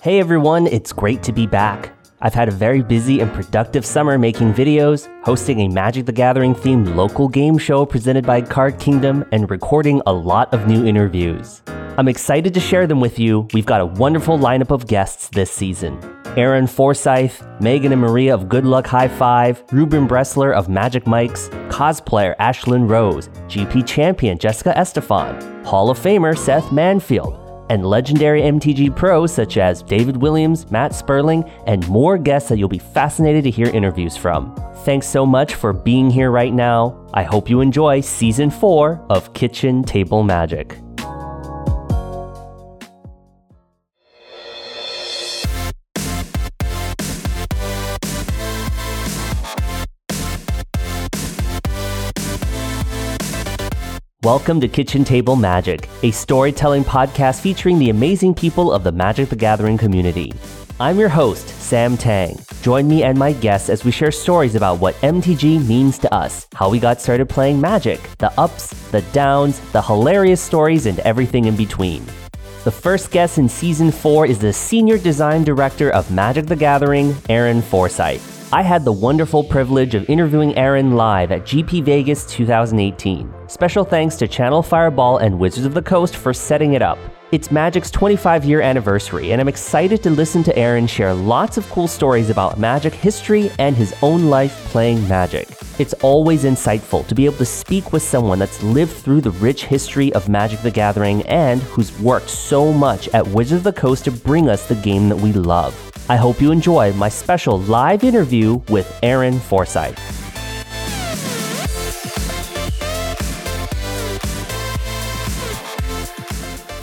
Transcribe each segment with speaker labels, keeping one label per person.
Speaker 1: Hey everyone, it's great to be back. I've had a very busy and productive summer making videos, hosting a Magic the Gathering themed local game show presented by Card Kingdom, and recording a lot of new interviews. I'm excited to share them with you. We've got a wonderful lineup of guests this season. Aaron Forsythe, Meghan and Maria of Good Luck High Five, Reuben Bresler of Magic Mics, cosplayer Ashlen Rose, GP champion Jessica Estephan, Hall of Famer Seth Manfield, and legendary MTG pros such as David Williams, Matt Sperling, and more guests that you'll be fascinated to hear interviews from. Thanks so much for being here right now. I hope you enjoy season four of Kitchen Table Magic. Welcome to Kitchen Table Magic, a storytelling podcast featuring the amazing people of the Magic the Gathering community. I'm your host, Sam Tang. Join me and my guests as we share stories about what MTG means to us, how we got started playing Magic, the ups, the downs, the hilarious stories, and everything in between. The first guest in season 4 is the Senior Design Director of Magic the Gathering, Aaron Forsythe. I had the wonderful privilege of interviewing Aaron live at GP Vegas 2018. Special thanks to Channel Fireball and Wizards of the Coast for setting it up. It's Magic's 25 year anniversary, and I'm excited to listen to Aaron share lots of cool stories about Magic history and his own life playing Magic. It's always insightful to be able to speak with someone that's lived through the rich history of Magic the Gathering and who's worked so much at Wizards of the Coast to bring us the game that we love. I hope you enjoy my special live interview with Aaron Forsythe.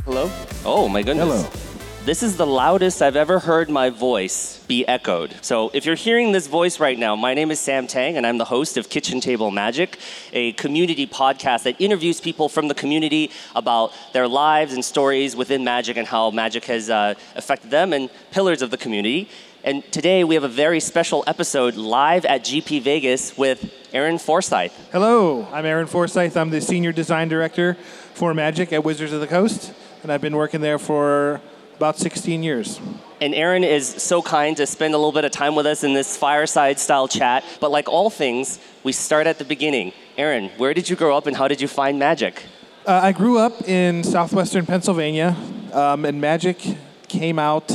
Speaker 1: Hello? Oh my goodness.
Speaker 2: Hello.
Speaker 1: This is the loudest I've ever heard my voice be echoed. So, if you're hearing this voice right now, my name is Sam Tang, and I'm the host of Kitchen Table Magic, a community podcast that interviews people from the community about their lives and stories within Magic and how Magic has uh, affected them and pillars of the community. And today we have a very special episode live at GP Vegas with Aaron Forsythe.
Speaker 2: Hello, I'm Aaron Forsythe. I'm the Senior Design Director for Magic at Wizards of the Coast, and I've been working there for about 16 years.
Speaker 1: And Aaron is so kind to spend a little bit of time with us in this fireside style chat. But like all things, we start at the beginning. Aaron, where did you grow up and how did you find magic?
Speaker 2: Uh, I grew up in southwestern Pennsylvania, um, and Magic came out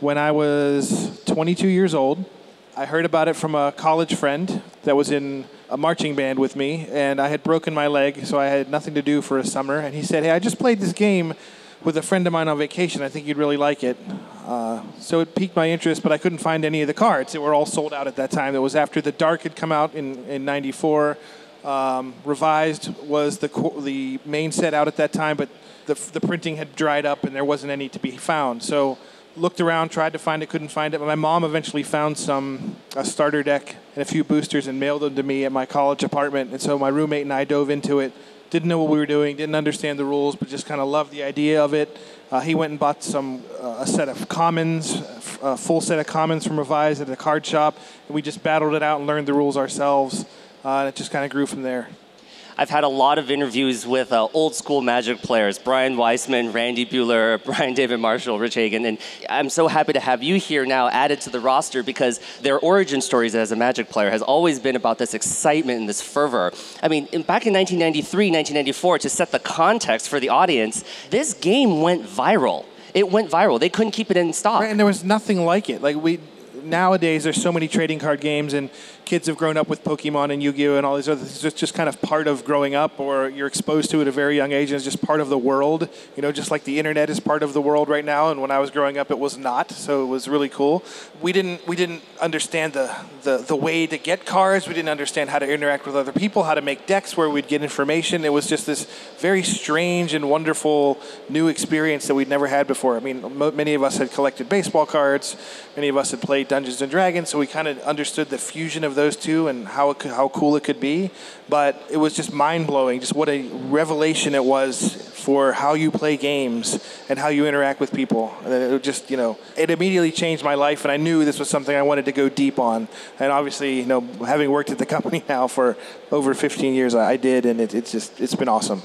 Speaker 2: when I was 22 years old. I heard about it from a college friend that was in a marching band with me, and I had broken my leg, so I had nothing to do for a summer. And he said, Hey, I just played this game with a friend of mine on vacation. I think you'd really like it. Uh, so it piqued my interest, but I couldn't find any of the cards. They were all sold out at that time. It was after The Dark had come out in, in 94. Um, Revised was the, the main set out at that time, but the, the printing had dried up and there wasn't any to be found. So looked around, tried to find it, couldn't find it. But my mom eventually found some a starter deck and a few boosters and mailed them to me at my college apartment. And so my roommate and I dove into it. Didn't know what we were doing, didn't understand the rules, but just kind of loved the idea of it. Uh, he went and bought some uh, a set of commons, a full set of commons from Revise at a card shop, and we just battled it out and learned the rules ourselves. Uh, and it just kind of grew from there.
Speaker 1: I've had a lot of interviews with uh, old school Magic players Brian Weissman, Randy Buehler, Brian David Marshall, Rich Hagon. And I'm so happy to have you here now added to the roster because their origin stories as a Magic player has always been about this excitement and this fervor. I mean, in, back in 1993, 1994, to set the context for the audience, this game went viral. It went viral. They couldn't keep it in stock.
Speaker 2: Right, and there was nothing like it. Like we nowadays, there's so many trading card games, and kids have grown up with Pokemon and Yu-Gi-Oh and all these other things. It's just kind of part of growing up, or you're exposed to it at a very young age, and it's just part of the world. You know, just like the internet is part of the world right now. And when I was growing up, it was not. So it was really cool. We didn't we didn't understand the the, the way to get cards. We didn't understand how to interact with other people, how to make decks where we'd get information. It was just this very strange and wonderful new experience that we'd never had before. I mean, many of us had collected baseball cards. Many of us had played Dungeons and Dragons, so we kind of understood the fusion of those two and how could, how cool it could be. But it was just mind blowing, just what a revelation it was for how you play games and how you interact with people. And it just you know it immediately changed my life, and I knew this was something I wanted to go deep on. And obviously, you know, having worked at the company now for over 15 years, I I did, and it, it's just it's been awesome.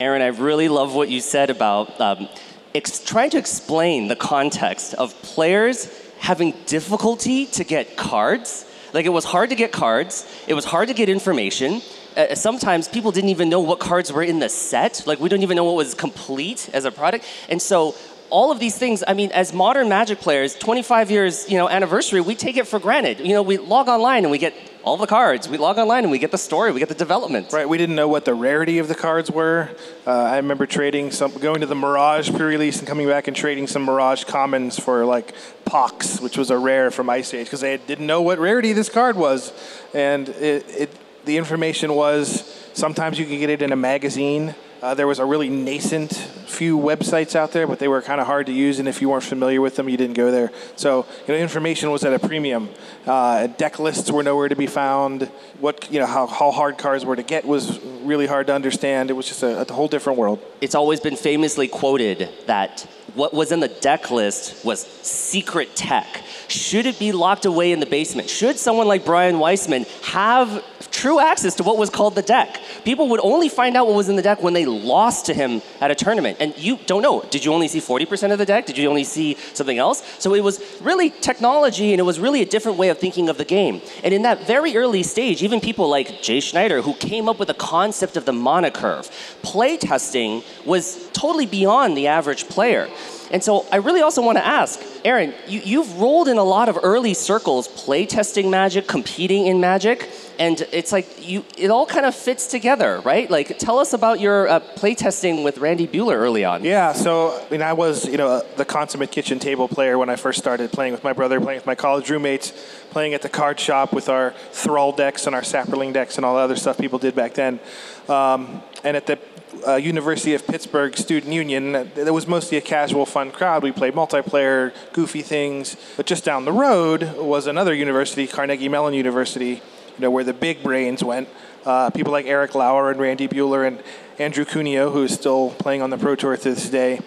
Speaker 1: Aaron, I really love what you said about um, ex- trying to explain the context of players having difficulty to get cards. Like it was hard to get cards, it was hard to get information. Uh, sometimes people didn't even know what cards were in the set. Like we don't even know what was complete as a product. And so all of these things, I mean, as modern Magic players, 25 years, you know, anniversary, we take it for granted. You know, we log online and we get all the cards. We log online and we get the story, we get the development.
Speaker 2: Right. We didn't know what the rarity of the cards were. Uh, I remember trading some, going to the Mirage pre-release and coming back and trading some Mirage commons for like Pox, which was a rare from Ice Age, because they didn't know what rarity this card was, and it, it the information was sometimes you can get it in a magazine. Uh, there was a really nascent few websites out there, but they were kind of hard to use, and if you weren't familiar with them, you didn't go there. So, you know, information was at a premium. Uh, deck lists were nowhere to be found. What, you know, how, how hard cards were to get was really hard to understand. It was just a, a whole different world.
Speaker 1: It's always been famously quoted that what was in the deck list was secret tech. Should it be locked away in the basement? Should someone like Brian Weissman have true access to what was called the deck. People would only find out what was in the deck when they lost to him at a tournament. And you don't know. Did you only see 40% of the deck? Did you only see something else? So it was really technology and it was really a different way of thinking of the game. And in that very early stage, even people like Jay Schneider, who came up with the concept of the mana curve, playtesting was totally beyond the average player. And so I really also want to ask, Aaron, you, have rolled in a lot of early circles playtesting Magic, competing in Magic and it's like you it all kind of fits together right? Like tell us about your uh, playtesting with randy Buehler early on.
Speaker 2: Yeah so i mean i was you know the consummate kitchen table player when i first started playing with my brother playing with my college roommates playing at the card shop with our thrull decks and our saproling decks and all the other stuff people did back then. Um, and at the uh, University of Pittsburgh Student Union. It was mostly a casual, fun crowd. We played multiplayer, goofy things. But just down the road was another university, Carnegie Mellon University, you know, where the big brains went. Uh, people like Eric Lauer and Randy Buehler and Andrew Cuneo, who is still playing on the Pro Tour to this day.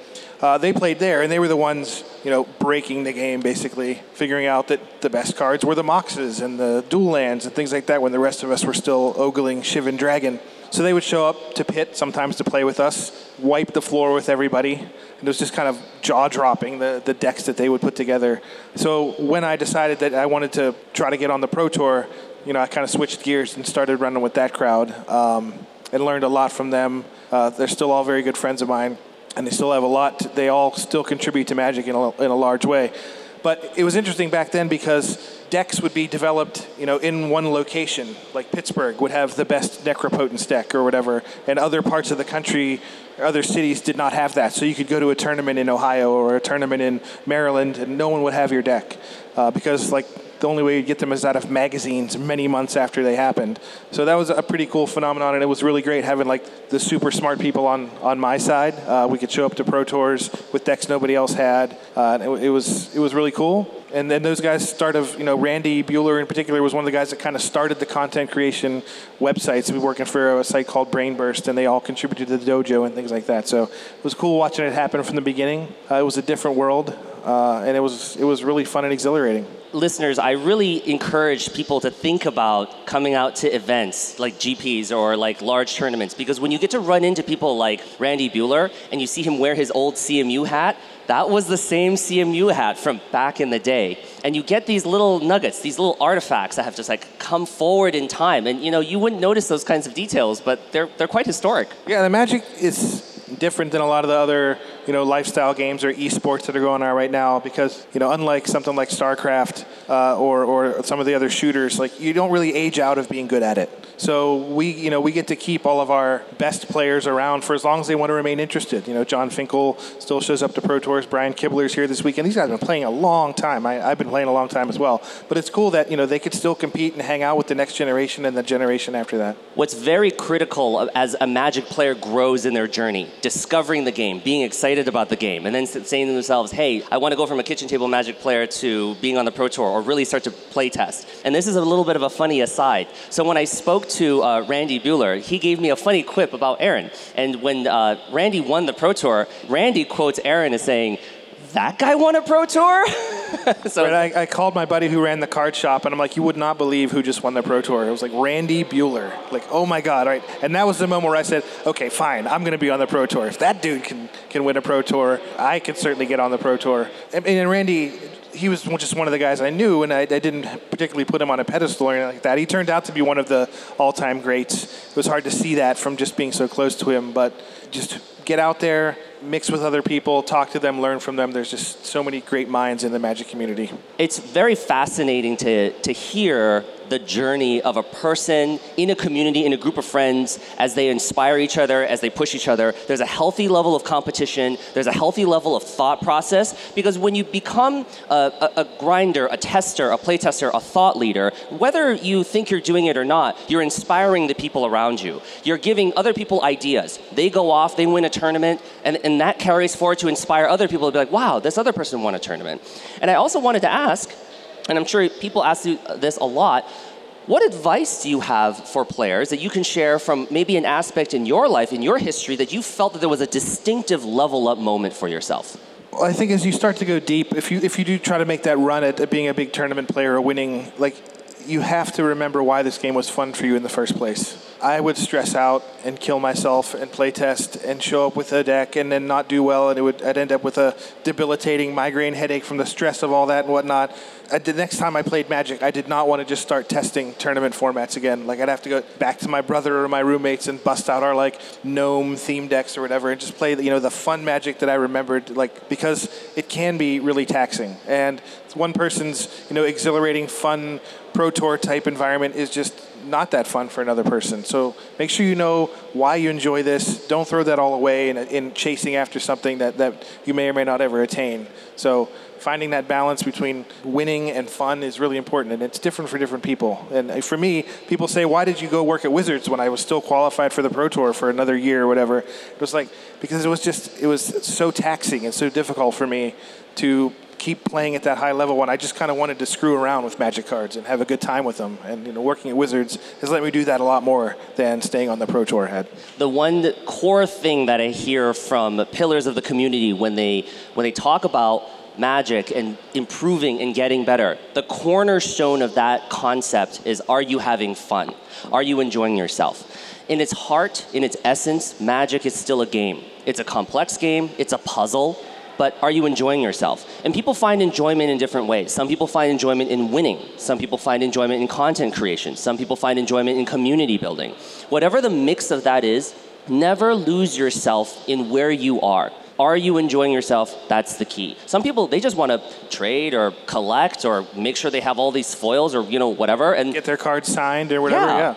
Speaker 2: Uh, they played there, and they were the ones, you know, breaking the game, basically, figuring out that the best cards were the Moxes and the dual lands and things like that when the rest of us were still ogling Shivan Dragon. So they would show up to Pitt sometimes to play with us, wipe the floor with everybody, and it was just kind of jaw dropping the, the decks that they would put together. So when I decided that I wanted to try to get on the Pro Tour, you know, I kind of switched gears and started running with that crowd um, and learned a lot from them. Uh, they're still all very good friends of mine, and they still have a lot. They all still contribute to Magic in a, in a large way. But it was interesting back then because decks would be developed, you know, in one location. Like Pittsburgh would have the best Necropotence deck or whatever, and other parts of the country, other cities did not have that. So you could go to a tournament in Ohio or a tournament in Maryland, and no one would have your deck uh, because, like, the only way you'd get them is out of magazines many months after they happened. So that was a pretty cool phenomenon, and it was really great having like the super smart people on on my side. Uh, we could show up to pro tours with decks nobody else had. Uh, it, it was it was really cool and then those guys started, you know, Randy Buehler in particular was one of the guys that kind of started the content creation websites. We were working for a site called Brainburst, and they all contributed to the dojo and things like that. So it was cool watching it happen from the beginning. Uh, it was a different world, uh, and it was it was really fun and exhilarating
Speaker 1: listeners, I really encourage people to think about coming out to events like GPs or like large tournaments because when you get to run into people like Randy Buehler and you see him wear his old CMU hat, that was the same CMU hat from back in the day. And you get these little nuggets, these little artifacts that have just like come forward in time. And you know, you wouldn't notice those kinds of details, but they're, they're quite historic.
Speaker 2: Yeah, the magic is different than a lot of the other you know lifestyle games or esports that are going on right now because you know unlike something like StarCraft uh, or or some of the other shooters, like you don't really age out of being good at it. So we, you know, we get to keep all of our best players around for as long as they want to remain interested. You know, Jon Finkel still shows up to Pro Tours. Brian Kibler's here this weekend. These guys have been playing a long time. I, have been playing a long time as well. But it's cool that you know they could still compete and hang out with the next generation and the generation after that.
Speaker 1: What's very critical as a Magic player grows in their journey, discovering the game, being excited about the game, and then saying to themselves, "Hey, I want to go from a kitchen table Magic player to being on the Pro Tour, or really start to play test." And this is a little bit of a funny aside. So when I spoke spoke to uh, Randy Buehler, he gave me a funny quip about Aaron. And when uh, Randy won the Pro Tour, Randy quotes Aaron as saying, that guy won a Pro Tour? so
Speaker 2: Right, I, I called my buddy who ran the card shop, and I'm like, you would not believe who just won the Pro Tour. It was like Randy Buehler. Like, oh my God, right? And that was the moment where I said, okay, fine, I'm going to be on the Pro Tour. If that dude can, can win a Pro Tour, I can certainly get on the Pro Tour. And, and Randy, he was just one of the guys I knew, and I, I, didn't particularly put him on a pedestal or anything like that. He turned out to be one of the all-time greats. It was hard to see that from just being so close to him, but just get out there, mix with other people, talk to them, learn from them. There's just so many great minds in the magic community.
Speaker 1: It's very fascinating to, to hear the journey of a person in a community, in a group of friends, as they inspire each other, as they push each other. There's a healthy level of competition, there's a healthy level of thought process, because when you become a, a, a grinder, a tester, a playtester, a thought leader, whether you think you're doing it or not, you're inspiring the people around you. You're giving other people ideas. They go off, they win a tournament, and, and that carries forward to inspire other people to be like, wow, this other person won a tournament. And I also wanted to ask, and I'm sure people ask you this a lot. What advice do you have for players that you can share from maybe an aspect in your life, in your history, that you felt that there was a distinctive level up moment for yourself?
Speaker 2: Well, I think as you start to go deep, if you if you do try to make that run at, at being a big tournament player or winning, like you have to remember why this game was fun for you in the first place. I would stress out and kill myself and play test and show up with a deck and then not do well, and it would I'd end up with a debilitating migraine headache from the stress of all that and whatnot. I, the next time I played Magic, I did not want to just start testing tournament formats again. Like I'd have to go back to my brother or my roommates and bust out our like gnome theme decks or whatever and just play the, you know the fun Magic that I remembered. Like because it can be really taxing and one person's you know exhilarating fun pro tour type environment is just not that fun for another person. So make sure you know why you enjoy this. Don't throw that all away in, in chasing after something that, that you may or may not ever attain. So finding that balance between winning and fun is really important, and it's different for different people. And for me, people say, "Why did you go work at Wizards when I was still qualified for the Pro Tour for another year or whatever?" It was like because it was just it was so taxing and so difficult for me to keep playing at that high level when I just kind of wanted to screw around with Magic cards and have a good time with them. And you know, working at Wizards has let me do that a lot more than staying on the Pro Tour had.
Speaker 1: The one core thing that I hear from pillars of the community when they when they talk about magic and improving and getting better. The cornerstone of that concept is are you having fun? Are you enjoying yourself? In its heart, in its essence, magic is still a game. It's a complex game, it's a puzzle, but are you enjoying yourself? And people find enjoyment in different ways. Some people find enjoyment in winning. Some people find enjoyment in content creation. Some people find enjoyment in community building. Whatever the mix of that is, never lose yourself in where you are. Are you enjoying yourself? That's the key. Some people they just want to trade or collect or make sure they have all these foils or you know whatever and
Speaker 2: get their cards signed or whatever. Yeah. yeah.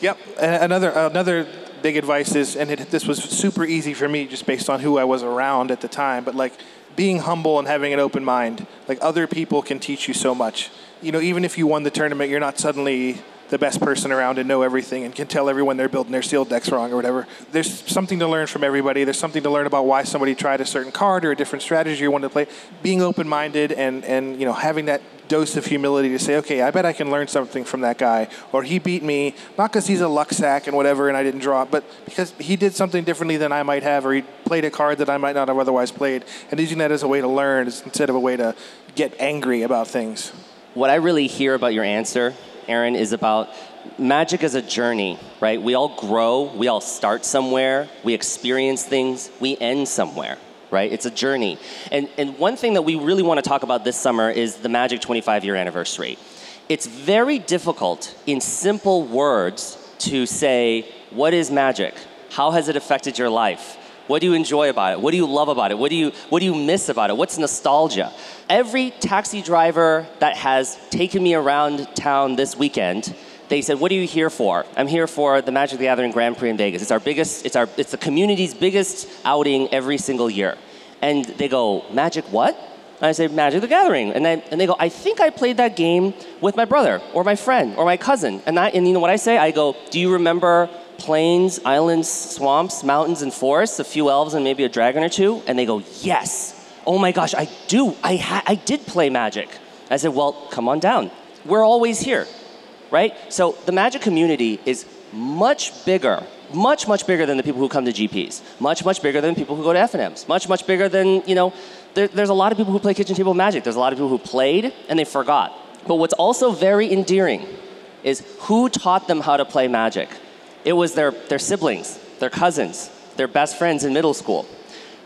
Speaker 2: Yep. And another another big advice is, and it, this was super easy for me just based on who I was around at the time, but like being humble and having an open mind. Like other people can teach you so much. You know, even if you won the tournament, you're not suddenly the best person around and know everything and can tell everyone they're building their sealed decks wrong or whatever. There's something to learn from everybody. There's something to learn about why somebody tried a certain card or a different strategy you wanted to play. Being open-minded and and you know having that dose of humility to say, okay, I bet I can learn something from that guy, or he beat me not because he's a luck sack and whatever, and I didn't draw, but because he did something differently than I might have, or he played a card that I might not have otherwise played, and using that as a way to learn instead of a way to get angry about things.
Speaker 1: What I really hear about your answer, Aaron, is about magic is a journey, right? We all grow, we all start somewhere, we experience things, we end somewhere, right? It's a journey. And, and one thing that we really want to talk about this summer is the Magic 25 year anniversary. It's very difficult in simple words to say, what is magic? How has it affected your life? What do you enjoy about it? What do you love about it? What do you, what do you miss about it? What's nostalgia? Every taxi driver that has taken me around town this weekend they said, "What are you here for?" I'm here for the Magic the Gathering Grand Prix in Vegas. It's our biggest. It's our. It's the community's biggest outing every single year. And they go, "Magic what?" And I say, "Magic the Gathering." And then and they go, "I think I played that game with my brother or my friend or my cousin." And I and you know what I say? I go, "Do you remember?" Plains, islands, swamps, mountains, and forests, a few elves, and maybe a dragon or two? And they go, Yes. Oh my gosh, I do. I, I did play magic. I said, Well, come on down. We're always here right? So the magic community is much bigger, much, much bigger than the people who come to GPs, much, much bigger than people who go to FNMs, much, much bigger than, you know, there, there's a lot of people who play kitchen table magic. There's a lot of people who played and they forgot. But what's also very endearing is who taught them how to play magic? It was their, their siblings, their cousins, their best friends in middle school.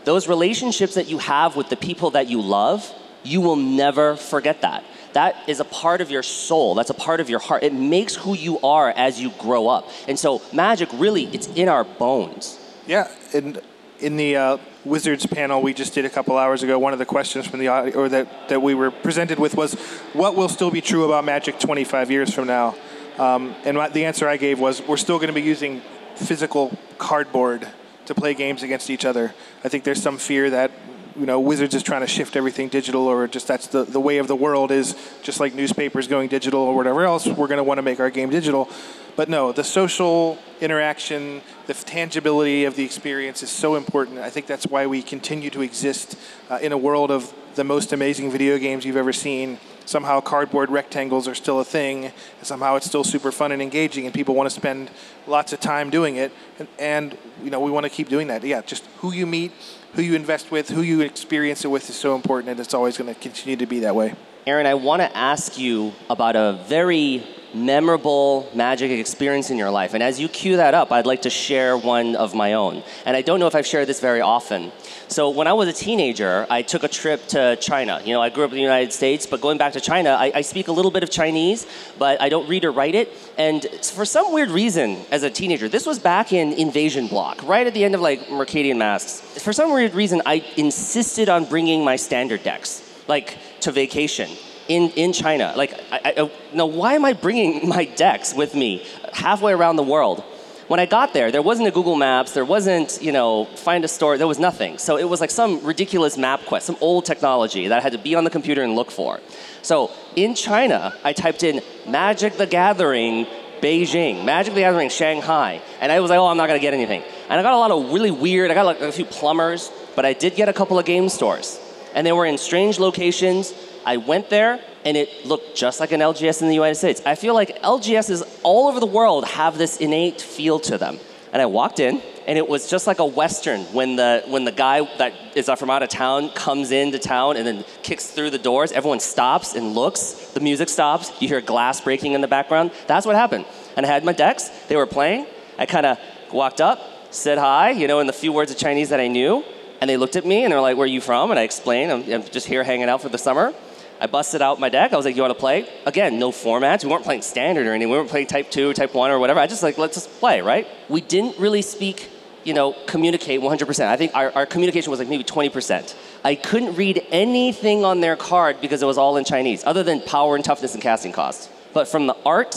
Speaker 1: Those relationships that you have with the people that you love, you will never forget that. That is a part of your soul. That's a part of your heart. It makes who you are as you grow up. And so magic really, it's in our bones.
Speaker 2: Yeah, and in the uh, Wizards panel we just did a couple hours ago, one of the questions from the or that, that we were presented with was, "What will still be true about Magic 25 years from now?" Um, and the answer I gave was, "We're still going to be using physical cardboard to play games against each other." I think there's some fear that you know Wizards is trying to shift everything digital, or just that's the the way of the world is just like newspapers going digital or whatever else. We're going to want to make our game digital. But no, the social interaction, the tangibility of the experience is so important. I think that's why we continue to exist uh, in a world of the most amazing video games you've ever seen. Somehow cardboard rectangles are still a thing, somehow it's still super fun and engaging, and people want to spend lots of time doing it. And, and you know, we want to keep doing that. Yeah, just who you meet, who you invest with, who you experience it with is so important, and it's always going to continue to be that way.
Speaker 1: Aaron, I want to ask you about a very memorable magic experience in your life. And as you cue that up, I'd like to share one of my own. And I don't know if I've shared this very often. So when I was a teenager, I took a trip to China. You know, I grew up in the United States, but going back to China, I, I speak a little bit of Chinese, but I don't read or write it. And for some weird reason, as a teenager, this was back in Invasion Block, right at the end of like Mercadian Masques. For some weird reason, I insisted on bringing my standard decks, like to vacation in, in China. Like, I, I, now, why am I bringing my decks with me halfway around the world? When I got there, there wasn't a Google Maps, there wasn't, you know, find a store, there was nothing. So it was like some ridiculous MapQuest, some old technology that I had to be on the computer and look for. So in China, I typed in Magic the Gathering Beijing, Magic the Gathering Shanghai, and I was like, oh, I'm not gonna get anything. And I got a lot of really weird, I got like a few plumbers, but I did get a couple of game stores. And they were in strange locations, I went there and it looked just like an LGS in the United States. I feel like LGSs all over the world have this innate feel to them. And I walked in, and it was just like a Western when the, when the guy that is from out of town comes into town and then kicks through the doors. Everyone stops and looks. The music stops. You hear glass breaking in the background. That's what happened. And I had my decks. They were playing. I kind of walked up, said hi, you know, in the few words of Chinese that I knew. And they looked at me and they're like, Where are you from? And I explained, I'm, I'm just here hanging out for the summer. I busted out my deck. I was like, you want to play? Again, no formats. We weren't playing standard or anything. We weren't playing type 2, type 1 or whatever. I just like, let's just play, right? We didn't really speak, you know, communicate 100%. I think our, our communication was like maybe 20%. I couldn't read anything on their card because it was all in Chinese, other than power and toughness and casting cost. But from the art,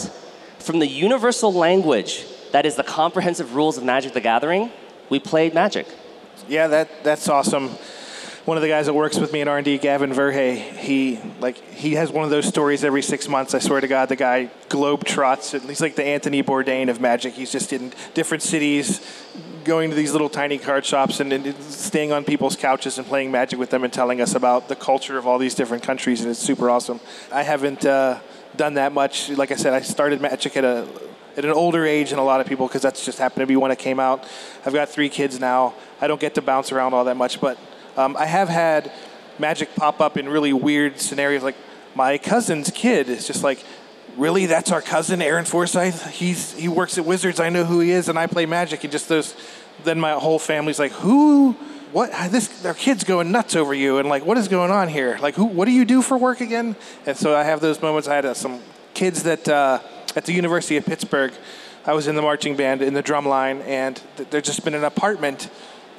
Speaker 1: from the universal language that is the comprehensive rules of Magic the Gathering, we played Magic.
Speaker 2: Yeah, that, that's awesome one of the guys that works with me in R&D, Gavin Verhey, he like he has one of those stories every six months. I swear to God, the guy globe trots. He's like the Anthony Bourdain of Magic. He's just in different cities, going to these little tiny card shops and, and staying on people's couches and playing Magic with them and telling us about the culture of all these different countries, and it's super awesome. I haven't uh, done that much. Like I said, I started Magic at a at an older age than a lot of people because that's just happened to be when it came out. I've got three kids now. I don't get to bounce around all that much, but um, I have had magic pop up in really weird scenarios. Like my cousin's kid is just like, really, that's our cousin, Aaron Forsythe. He's he works at Wizards. I know who he is, and I play Magic. And just those, then my whole family's like, who? What? This their kids going nuts over you, and like, what is going on here? Like, who? What do you do for work again? And so I have those moments. I had uh, some kids that uh, at the University of Pittsburgh. I was in the marching band in the drum line, and th- there's just been an apartment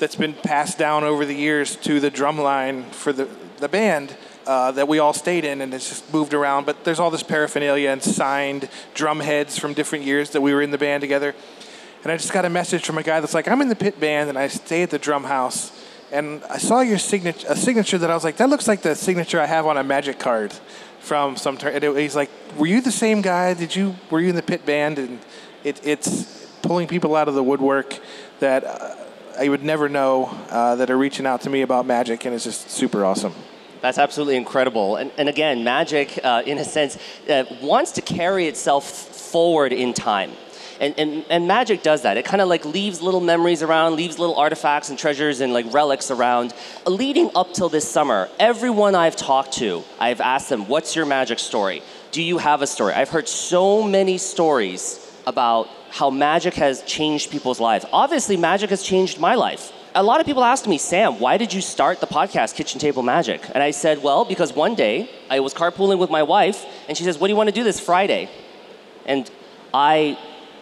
Speaker 2: that's been passed down over the years to the drum line for the, the band uh, that we all stayed in and it's just moved around. But there's all this paraphernalia and signed drum heads from different years that we were in the band together. And I just got a message from a guy that's like, I'm in the pit band and I stay at the drum house. And I saw your signature, a signature that I was like, that looks like the signature I have on a magic card from some. Ter-. And it, he's like, were you the same guy? Did you were you in the pit band? And it, it's pulling people out of the woodwork that uh, I would never know uh, that are reaching out to me about magic, and it's just super awesome.
Speaker 1: That's absolutely incredible. And, and again, magic, uh, in a sense, uh, wants to carry itself forward in time. And, and, and magic does that. It kind of like leaves little memories around, leaves little artifacts and treasures and like relics around. Leading up till this summer, everyone I've talked to, I've asked them, what's your magic story? Do you have a story? I've heard so many stories about how magic has changed people's lives. Obviously, magic has changed my life. A lot of people asked me, Sam, why did you start the podcast Kitchen Table Magic? And I said, well, because one day I was carpooling with my wife, and she says, what do you want to do this Friday? And I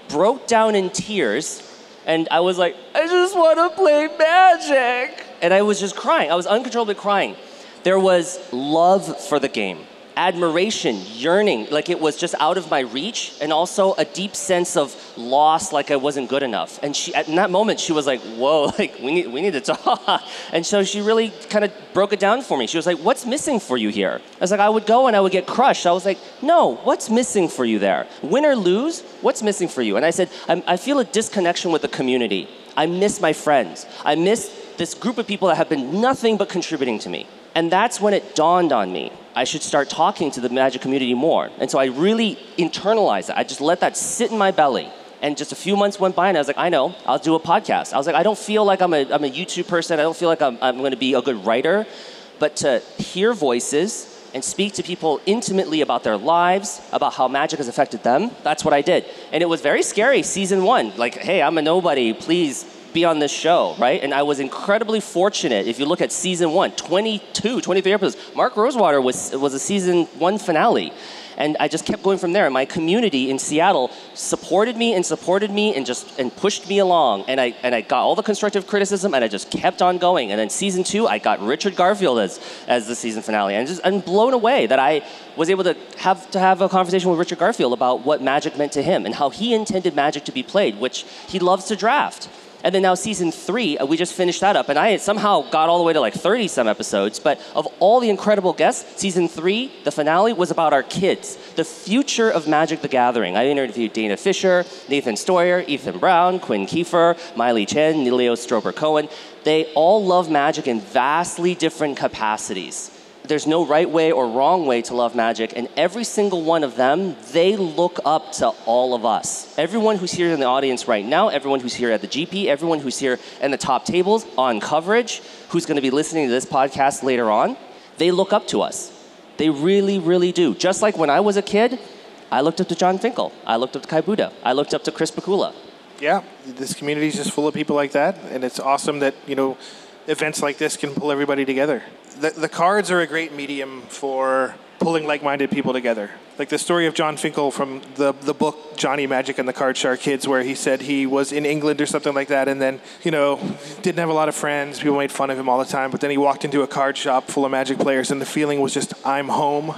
Speaker 1: broke down in tears, and I was like, I just want to play magic. And I was just crying. I was uncontrollably crying. There was love for the game admiration, yearning, like it was just out of my reach, and also a deep sense of loss, like I wasn't good enough. And she, in that moment, she was like, "Whoa, like we need, we need to talk." And so she really kind of broke it down for me. She was like, "What's missing for you here?" I was like, "I would go and I would get crushed." I was like, "No, what's missing for you there? Win or lose, what's missing for you?" And I said, "I feel a disconnection with the community. I miss my friends. I miss." This group of people that have been nothing but contributing to me. And that's when it dawned on me I should start talking to the magic community more. And so I really internalized it. I just let that sit in my belly. And just a few months went by, and I was like, I know, I'll do a podcast. I was like, I don't feel like I'm a, I'm a YouTube person. I don't feel like I'm, I'm going to be a good writer. But to hear voices and speak to people intimately about their lives, about how magic has affected them, that's what I did. And it was very scary, season one. Like, hey, I'm a nobody, please be on this show, right? And I was incredibly fortunate. If you look at season one, 22, 23 episodes, Mark Rosewater was, was a season one finale. And I just kept going from there. And my community in Seattle supported me and supported me and just and pushed me along. And I and I got all the constructive criticism and I just kept on going. And then season two, I got Richard Garfield as as the season finale. And just I'm blown away that I was able to have to have a conversation with Richard Garfield about what magic meant to him and how he intended magic to be played, which he loves to draft. And then now season three, uh, we just finished that up, and I somehow got all the way to like 30 some episodes. But of all the incredible guests, season three, the finale was about our kids, the future of Magic the Gathering. I interviewed Dana Fisher, Nathan Stoyer, Ethan Brown, Quinn Kiefer, Miley Chen, Nilio Strober Cohen. They all love magic in vastly different capacities there's no right way or wrong way to love magic, and every single one of them, they look up to all of us. Everyone who's here in the audience right now, everyone who's here at the GP, everyone who's here in the top tables on coverage, who's going to be listening to this podcast later on, they look up to us. They really, really do. Just like when I was a kid, I looked up to Jon Finkel. I looked up to Kai Budde. I looked up to Chris Pikula.
Speaker 2: Yeah, this community is just full of people like that, and it's awesome that you know events like this can pull everybody together. The, the cards are a great medium for pulling like-minded people together. Like the story of Jon Finkel from the the book Johnny Magic and the Card Shark Kids, where he said he was in England or something like that, and then you know didn't have a lot of friends. People made fun of him all the time, but then he walked into a card shop full of Magic players, and the feeling was just I'm home.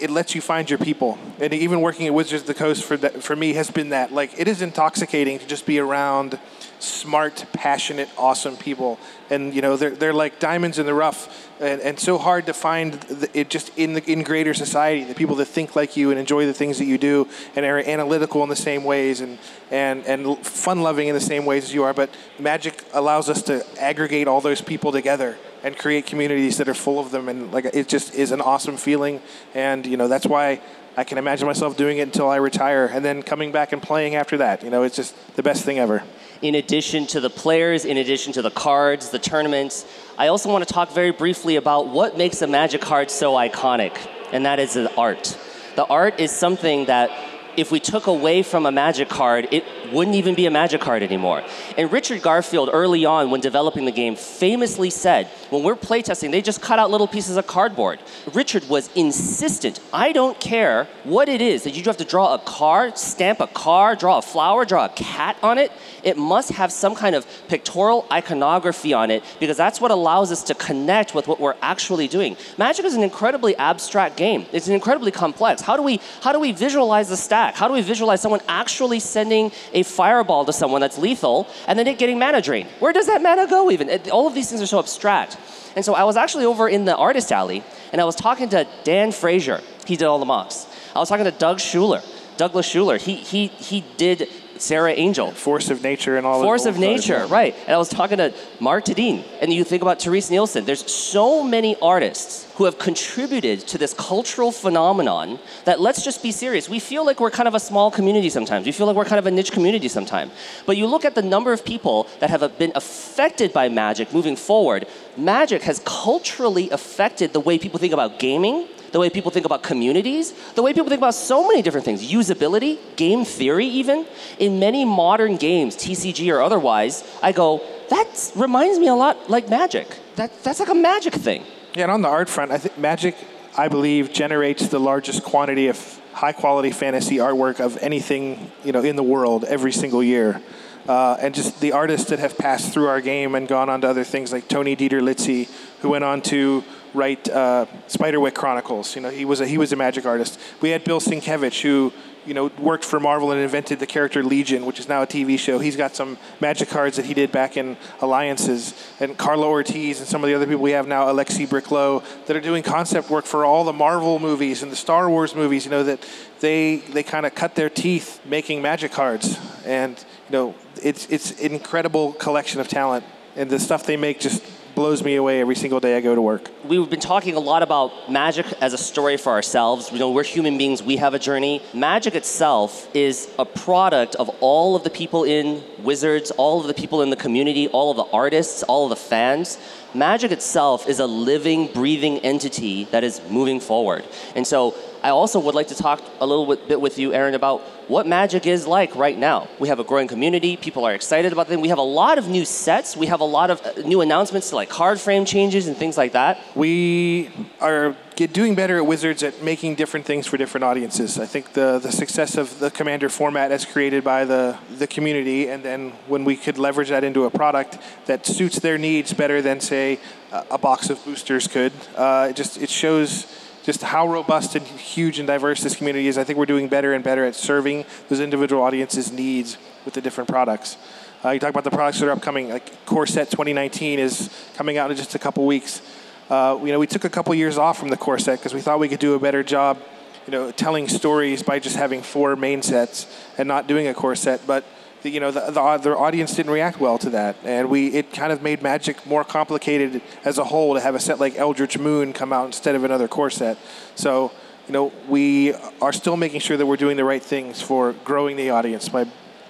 Speaker 2: It lets you find your people, and even working at Wizards of the Coast for that, for me has been that. Like it is intoxicating to just be around smart, passionate, awesome people. And you know, they're they're like diamonds in the rough, and, and so hard to find it just in the in greater society. The people that think like you and enjoy the things that you do, and are analytical in the same ways, and and and fun loving in the same ways as you are. But magic allows us to aggregate all those people together and create communities that are full of them, and like it just is an awesome feeling. And you know, that's why I can imagine myself doing it until I retire and then coming back and playing after that. You know, it's just the best thing ever
Speaker 1: in addition to the players, in addition to the cards, the tournaments, I also want to talk very briefly about what makes a Magic card so iconic, and that is the art. The art is something that if we took away from a magic card, it wouldn't even be a magic card anymore. And Richard Garfield, early on when developing the game, famously said, when we're playtesting, they just cut out little pieces of cardboard. Richard was insistent. I don't care what it is that you have to draw a car, stamp a car, draw a flower, draw a cat on it. It must have some kind of pictorial iconography on it because that's what allows us to connect with what we're actually doing. Magic is an incredibly abstract game. It's incredibly complex. How do we how do we visualize the stack? How do we visualize someone actually sending a fireball to someone that's lethal and then it getting mana drain? Where does that mana go even? It, all of these things are so abstract. And so I was actually over in the artist alley and I was talking to Dan Frazier. He did all the mocks. I was talking to Doug Shuler. Douglas Shuler, he, he, he did Serra Angel.
Speaker 2: Force of nature and all
Speaker 1: Force of nature, right. And I was talking to Mark Tedin, and you think about Terese Nielsen. There's so many artists who have contributed to this cultural phenomenon that let's just be serious. We feel like we're kind of a small community sometimes. We feel like we're kind of a niche community sometimes. But you look at the number of people that have been affected by magic moving forward, magic has culturally affected the way people think about gaming, the way people think about communities, the way people think about so many different things, usability, game theory, even. In many modern games, TCG or otherwise, I go, that reminds me a lot like magic. That, that's like a magic thing.
Speaker 2: Yeah, and on the art front, I think Magic, I believe, generates the largest quantity of high quality fantasy artwork of anything you know in the world every single year. Uh, and just the artists that have passed through our game and gone on to other things like Tony DiTerlizzi, who went on to write uh, Spiderwick Chronicles. You know, he was a, he was a magic artist. We had Bill Sienkiewicz, who you know worked for Marvel and invented the character Legion, which is now a TV show. He's got some magic cards that he did back in Alliances, and Karla Ortiz and some of the other people we have now, Aleksi Briclot, that are doing concept work for all the Marvel movies and the Star Wars movies. You know that they they kind of cut their teeth making magic cards, and you know it's it's an incredible collection of talent, and the stuff they make just blows me away every single day I go to work.
Speaker 1: We've been talking a lot about magic as a story for ourselves. You know, we're human beings, we have a journey. Magic itself is a product of all of the people in Wizards, all of the people in the community, all of the artists, all of the fans. Magic itself is a living, breathing entity that is moving forward. And so I also would like to talk a little bit with you, Aaron, about what Magic is like right now. We have a growing community. People are excited about them. We have a lot of new sets. We have a lot of uh, new announcements like card frame changes and things like that.
Speaker 2: We are doing better at Wizards at making different things for different audiences. I think the, the success of the Commander format as created by the, the community, and then when we could leverage that into a product that suits their needs better than, say, a, a box of boosters could, uh, it just it shows just how robust and huge and diverse this community is. I think we're doing better and better at serving those individual audiences' needs with the different products. Uh, you talk about the products that are upcoming, like Core Set 2019 is coming out in just a couple weeks. Uh, you know, we took a couple years off from the core set because we thought we could do a better job, you know, telling stories by just having four main sets and not doing a core set. But the, you know, the, the, uh, the audience didn't react well to that, and we it kind of made Magic more complicated as a whole to have a set like Eldritch Moon come out instead of another core set. So, you know, we are still making sure that we're doing the right things for growing the audience by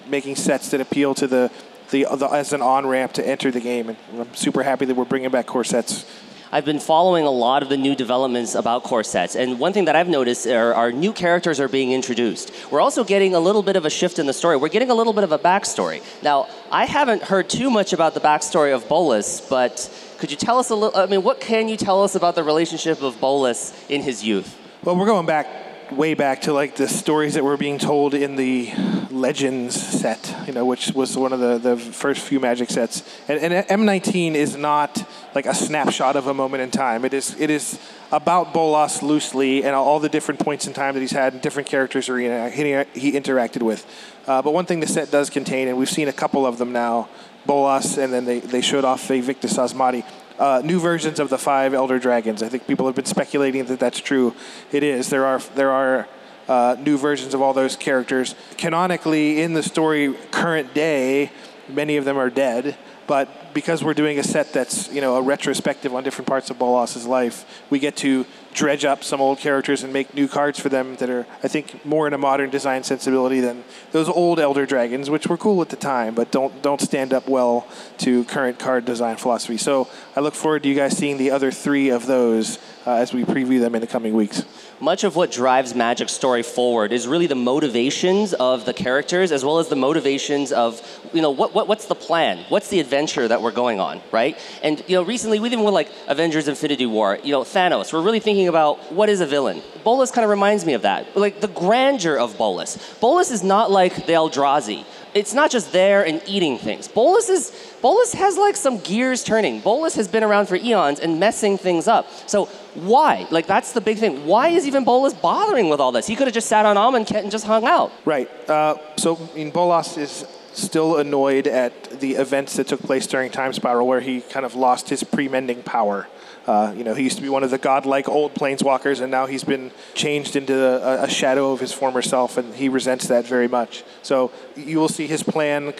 Speaker 2: making sets that appeal to the the, the as an on ramp to enter the game. And I'm super happy that we're bringing back core sets
Speaker 1: I've been following a lot of the new developments about core sets, and one thing that I've noticed are, are new characters are being introduced. We're also getting a little bit of a shift in the story. We're getting a little bit of a backstory. Now, I haven't heard too much about the backstory of Bolas, but could you tell us a little? I mean, what can you tell us about the relationship of Bolas in his youth?
Speaker 2: Well, we're going back way back to like the stories that were being told in the Legends set, you know, which was one of the, the first few Magic sets. And, and M19 is not like a snapshot of a moment in time. It is it is about Bolas loosely and all the different points in time that he's had and different characters he, he interacted with. Uh, but one thing the set does contain, and we've seen a couple of them now, Bolas, and then they, they showed off Vaevictis Asmadi uh, new versions of the five Elder Dragons. I think people have been speculating that that's true. It is. There are there are uh, new versions of all those characters. Canonically, in the story current day, many of them are dead. But because we're doing a set that's you know a retrospective on different parts of Bolas's life, we get to dredge up some old characters and make new cards for them that are, I think, more in a modern design sensibility than those old Elder Dragons, which were cool at the time, but don't don't stand up well to current card design philosophy. So I look forward to you guys seeing the other three of those uh, as we preview them in the coming weeks
Speaker 1: much of what drives Magic's story forward is really the motivations of the characters as well as the motivations of, you know, what, what, what's the plan? What's the adventure that we're going on, right? And, you know, recently, we even with like Avengers Infinity War, you know, Thanos, we're really thinking about what is a villain? Bolas kind of reminds me of that. Like the grandeur of Bolas. Bolas is not like the Eldrazi. It's not just there and eating things. Bolas is Bolas has like some gears turning. Bolas has been around for eons and messing things up. So why? Like that's the big thing. Why is even Bolas bothering with all this? He could have just sat on Amonkhet and just hung out.
Speaker 2: Right. Uh, so in Bolas is still annoyed at the events that took place during Time Spiral, where he kind of lost his pre-mending power. Uh, you know, he used to be one of the godlike old planeswalkers, and now he's been changed into a, a, shadow of his former self, and he resents that very much. So you will see his plan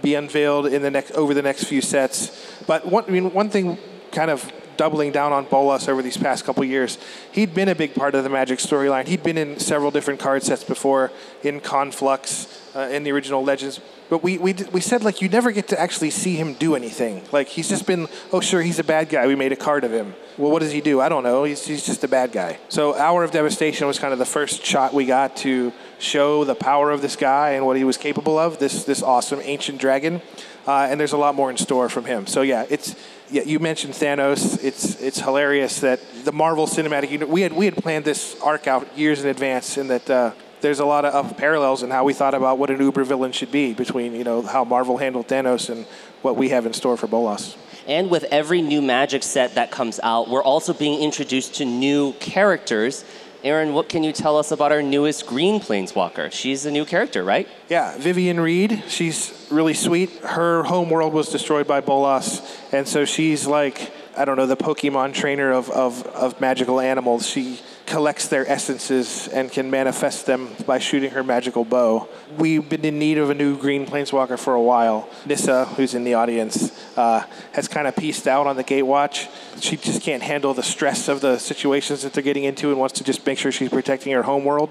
Speaker 2: be unveiled in the next over the next few sets. But one, I mean, one thing kind of doubling down on Bolas over these past couple years. He'd been a big part of the Magic storyline. He'd been in several different card sets before, in Conflux, uh, in the original Legends. But we, we, we said, like, you never get to actually see him do anything. Like, he's just been, oh, sure, he's a bad guy. We made a card of him. Well, what does he do? I don't know. He's, he's just a bad guy. So, Hour of Devastation was kind of the first shot we got to show the power of this guy and what he was capable of, this, this awesome ancient dragon. Uh, and there's a lot more in store from him. So, yeah, it's yeah, you mentioned Thanos. It's it's hilarious that the Marvel Cinematic Universe. We had we had planned this arc out years in advance, and that uh, there's a lot of, parallels in how we thought about what an uber villain should be between you know how Marvel handled Thanos and what we have in store for Bolas.
Speaker 1: And with every new Magic set that comes out, we're also being introduced to new characters Aaron, what can you tell us about our newest green planeswalker? She's a new character, right?
Speaker 2: Yeah, Vivien Reid. She's really sweet. Her home world was destroyed by Bolas, and so she's like, I don't know, the Pokemon trainer of, of, of magical animals. She collects their essences and can manifest them by shooting her magical bow. We've been in need of a new green planeswalker for a while. Nissa, who's in the audience, uh, has kind of pieced out on the Gatewatch. She just can't handle the stress of the situations that they're getting into and wants to just make sure she's protecting her home world.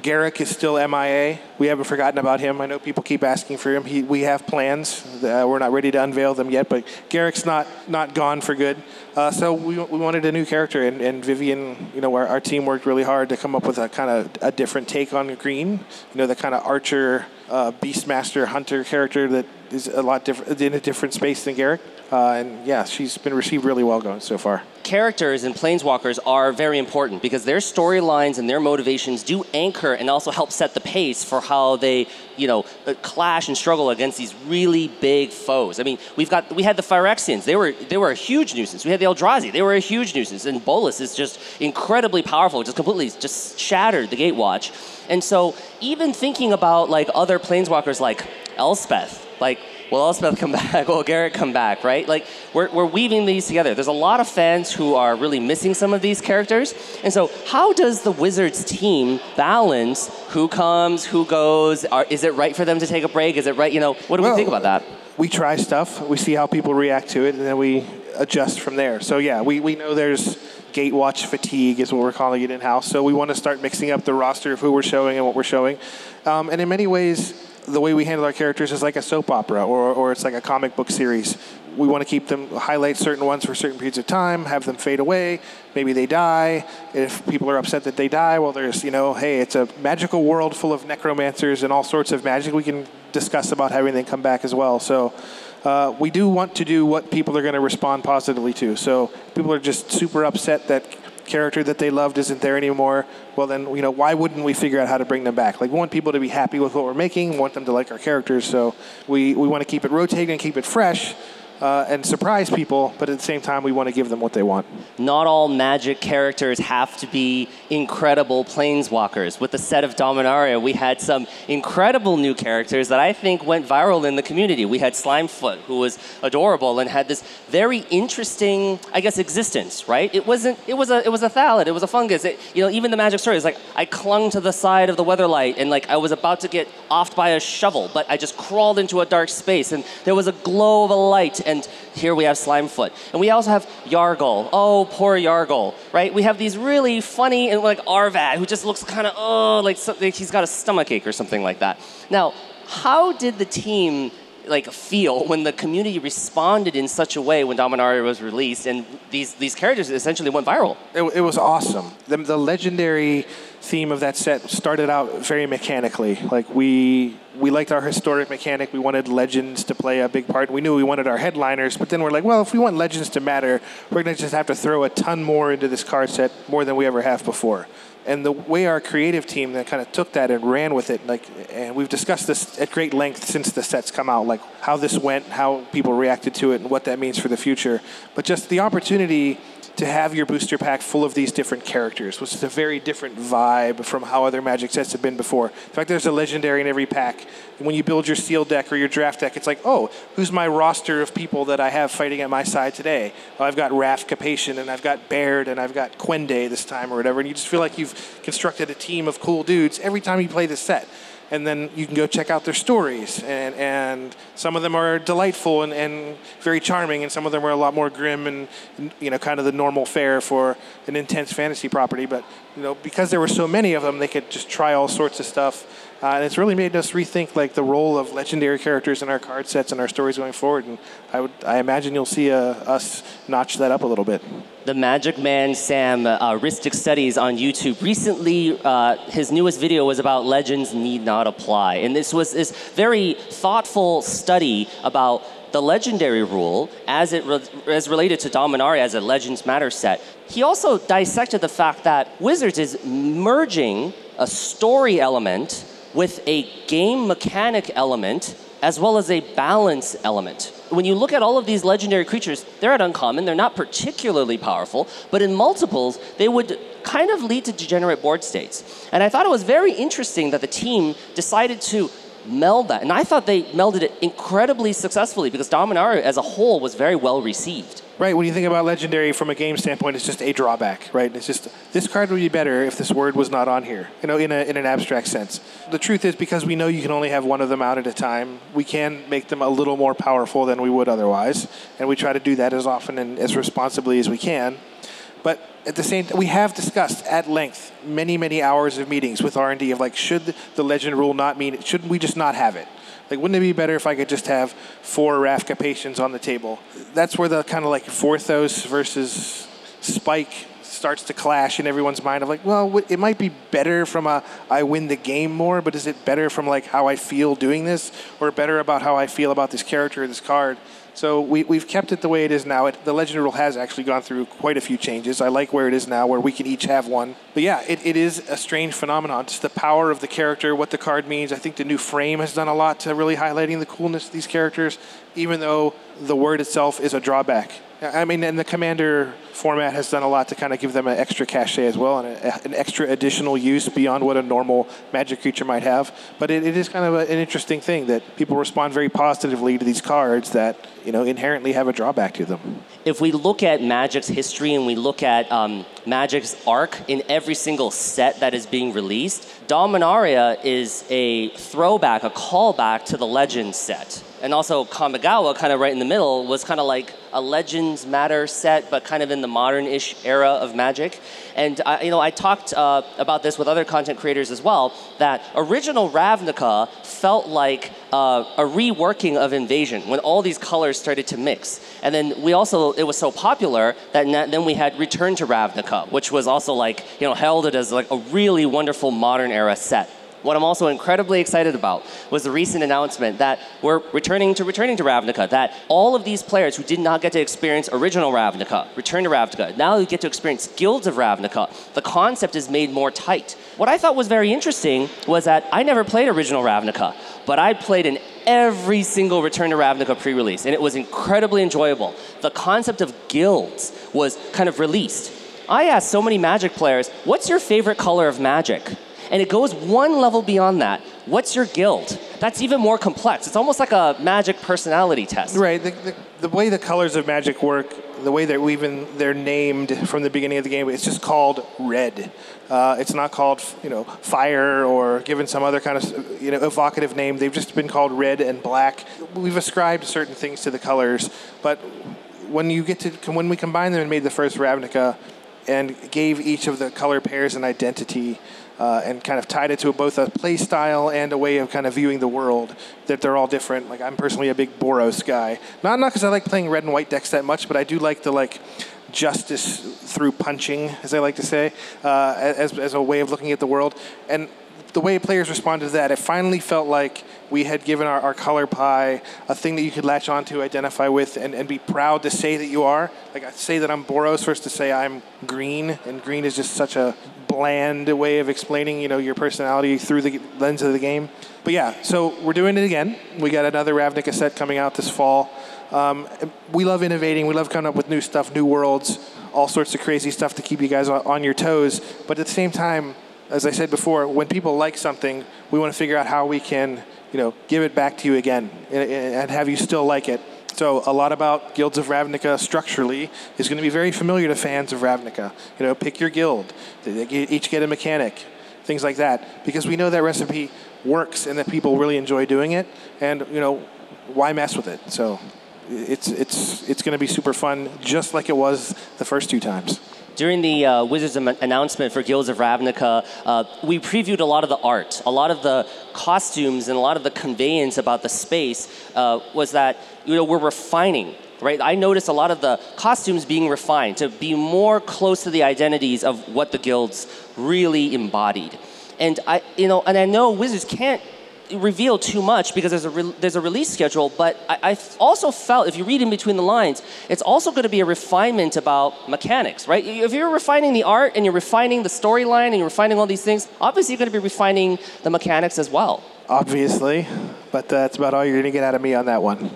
Speaker 2: Garruk is still MIA. We haven't forgotten about him. I know people keep asking for him. He, we have plans. Uh, we're not ready to unveil them yet, but Garruk's not not gone for good. Uh, so we, we wanted a new character, and, and Vivien, you know, our, our team worked really hard to come up with a kind of a different take on Green. You know, the kind of archer, uh, beastmaster, hunter character that is a lot different in a different space than Garruk. Uh, and yeah, she's been received really well going so far.
Speaker 1: Characters and planeswalkers are very important because their storylines and their motivations do anchor and also help set the pace for how they, you know, uh, clash and struggle against these really big foes. I mean, we've got we had the Phyrexians; they were they were a huge nuisance. We had the Eldrazi; they were a huge nuisance. And Bolas is just incredibly powerful, just completely just shattered the Gatewatch. And so, even thinking about like other planeswalkers like Elspeth, like will Elspeth come back? Will Garruk come back? Right? Like we're, we're weaving these together. There's a lot of fans who are really missing some of these characters. And so, how does the Wizards team balance who comes, who goes? Are, is it right for them to take a break? Is it right? You know, what do well, we think about that?
Speaker 2: We try stuff. We see how people react to it, and then we adjust from there. So yeah, we, we know there's Gatewatch fatigue is what we're calling it in house. So we want to start mixing up the roster of who we're showing and what we're showing. Um, and in many ways, the way we handle our characters is like a soap opera or, or it's like a comic book series. We want to keep them, highlight certain ones for certain periods of time, have them fade away. Maybe they die. If people are upset that they die, well, there's, you know, hey, it's a magical world full of necromancers and all sorts of magic. We can discuss about having them come back as well. So uh, we do want to do what people are going to respond positively to. So people are just super upset that character that they loved isn't there anymore, well then you know why wouldn't we figure out how to bring them back? Like we want people to be happy with what we're making, we want them to like our characters, so we, we want to keep it rotating and keep it fresh uh, and surprise people, but at the same time, we want to give them what they want.
Speaker 1: Not all magic characters have to be incredible planeswalkers. With the set of Dominaria, we had some incredible new characters that I think went viral in the community. We had Slimefoot, who was adorable and had this very interesting, I guess, existence. Right? It wasn't. It was a. It was a thallid. It was a fungus. It, you know, even the magic story is like I clung to the side of the weatherlight and like I was about to get offed by a shovel, but I just crawled into a dark space and there was a glow of a light and here we have Slimefoot. And we also have Yargle. Oh, poor Yargle, right? We have these really funny, and like Arvad, who just looks kind of, oh, like, so, like he's got a stomach ache or something like that. Now, how did the team like feel when the community responded in such a way when Dominaria was released and these these characters essentially went viral?
Speaker 2: It, it was awesome. The, the legendary theme of that set started out very mechanically. Like we we liked our historic mechanic. We wanted legends to play a big part. We knew we wanted our headliners, but then we're like, well, if we want legends to matter, we're to just have to throw a ton more into this card set, more than we ever have before. And the way our creative team that kind of took that and ran with it, like, and we've discussed this at great length since the sets come out, like how this went, how people reacted to it, and what that means for the future. But just the opportunity to have your booster pack full of these different characters, which is a very different vibe from how other Magic sets have been before. In fact, there's a legendary in every pack. When you build your seal deck or your draft deck, it's like, oh, who's my roster of people that I have fighting at my side today? Well, I've got Raff Capashen, and I've got Baird, and I've got Kwende this time, or whatever. And you just feel like you've constructed a team of cool dudes every time you play this set and then you can go check out their stories. And, and some of them are delightful and, and very charming, and some of them are a lot more grim and, you know, kind of the normal fare for an intense fantasy property. But, you know, because there were so many of them, they could just try all sorts of stuff. Uh, and it's really made us rethink like the role of legendary characters in our card sets and our stories going forward. And I would, I imagine you'll see uh, us notch that up a little bit
Speaker 1: the Magic Man Sam uh, Ristic Studies on YouTube. Recently, uh, his newest video was about Legends Need Not Apply. And this was this very thoughtful study about the legendary rule as it re- as related to Dominaria as a Legends Matter set. He also dissected the fact that Wizards is merging a story element with a game mechanic element as well as a balance element when you look at all of these legendary creatures, they're at uncommon, they're not particularly powerful, but in multiples, they would kind of lead to degenerate board states. And I thought it was very interesting that the team decided to meld that. And I thought they melded it incredibly successfully because Dominaria as a whole was very well received.
Speaker 2: Right. When you think about legendary from a game standpoint, it's just a drawback, right? It's just this card would be better if this word was not on here. You know, in a in an abstract sense. The truth is, because we know you can only have one of them out at a time, we can make them a little more powerful than we would otherwise, and we try to do that as often and as responsibly as we can. But at the same we have discussed at length many many hours of meetings with R and D of like, should the legend rule not mean? Shouldn't we just not have it? Like, wouldn't it be better if I could just have four Raff Capashens on the table? That's where the kind of like Vorthos versus Spike starts to clash in everyone's mind of like, well, it might be better from a I win the game more, but is it better from like how I feel doing this, or better about how I feel about this character or this card? So we, we've kept it the way it is now. It, the Legend rule has actually gone through quite a few changes. I like where it is now, where we can each have one. But yeah, it, it is a strange phenomenon. Just the power of the character, what the card means. I think the new frame has done a lot to really highlighting the coolness of these characters, even though the word itself is a drawback. I mean, and the commander format has done a lot to kind of give them an extra cachet as well and a, an extra additional use beyond what a normal magic creature might have. But it, it is kind of a, an interesting thing that people respond very positively to these cards that you know inherently have a drawback to them.
Speaker 1: If we look at Magic's history and we look at um, Magic's arc in every single set that is being released, Dominaria is a throwback, a callback to the Legends set and also Kamigawa, kind of right in the middle, was kind of like a Legends Matter set, but kind of in the modern-ish era of Magic. And I, you know, I talked uh, about this with other content creators as well. That original Ravnica felt like uh, a reworking of Invasion when all these colors started to mix. And then we also, it was so popular that then we had Return to Ravnica, which was also like, you know, heralded as like a really wonderful modern era set. What I'm also incredibly excited about was the recent announcement that we're returning to returning to Ravnica, that all of these players who did not get to experience original Ravnica, return to Ravnica, now you get to experience Guilds of Ravnica. The concept is made more tight. What I thought was very interesting was that I never played original Ravnica, but I played in every single Return to Ravnica pre-release, and it was incredibly enjoyable. The concept of guilds was kind of released. I asked so many Magic players, what's your favorite color of Magic? And it goes one level beyond that. What's your guild? That's even more complex. It's almost like a magic personality test.
Speaker 2: Right. The, the, the way the colors of magic work, the way that we even they're named from the beginning of the game, it's just called red. Uh, it's not called, you know, fire or given some other kind of, you know, evocative name. They've just been called red and black. We've ascribed certain things to the colors, but when you get to when we combine them and made the first Ravnica and gave each of the color pairs an identity uh, and kind of tied it to both a play style and a way of kind of viewing the world. That they're all different. Like I'm personally a big Boros guy. Not not because I like playing red and white decks that much, but I do like the like justice through punching, as I like to say, uh, as as a way of looking at the world. And the way players responded to that, it finally felt like we had given our, our color pie a thing that you could latch onto, identify with, and, and be proud to say that you are. Like I say that I'm Boros versus to say I'm green, and green is just such a bland way of explaining, you know, your personality through the lens of the game. But yeah, so we're doing it again. We got another Ravnica set coming out this fall. Um, we love innovating. We love coming up with new stuff, new worlds. all sorts of crazy stuff to keep you guys on, your toes. But at the same time, as I said before, when people like something, we want to figure out how we can, you know, give it back to you again and, and have you still like it. So a lot about Guilds of Ravnica structurally is going to be very familiar to fans of Ravnica. You know, pick your guild. They each get a mechanic, things like that, because we know that recipe works and that people really enjoy doing it. And you know, why mess with it? So it's it's it's going to be super fun, just like it was the first two times.
Speaker 1: During the uh, Wizards announcement for Guilds of Ravnica, uh, we previewed a lot of the art, a lot of the costumes, and a lot of the conveyance about the space. Uh, was that you know we're refining right? I notice a lot of the costumes being refined to be more close to the identities of what the guilds really embodied. And I, you know, and I know Wizards can't reveal too much because there's a re- there's a release schedule. But I, I also felt if you read in between the lines, it's also going to be a refinement about mechanics, right? If you're refining the art and you're refining the storyline and you're refining all these things, obviously you're going to be refining the mechanics as well.
Speaker 2: Obviously, but that's about all you're going to get out of me on that one.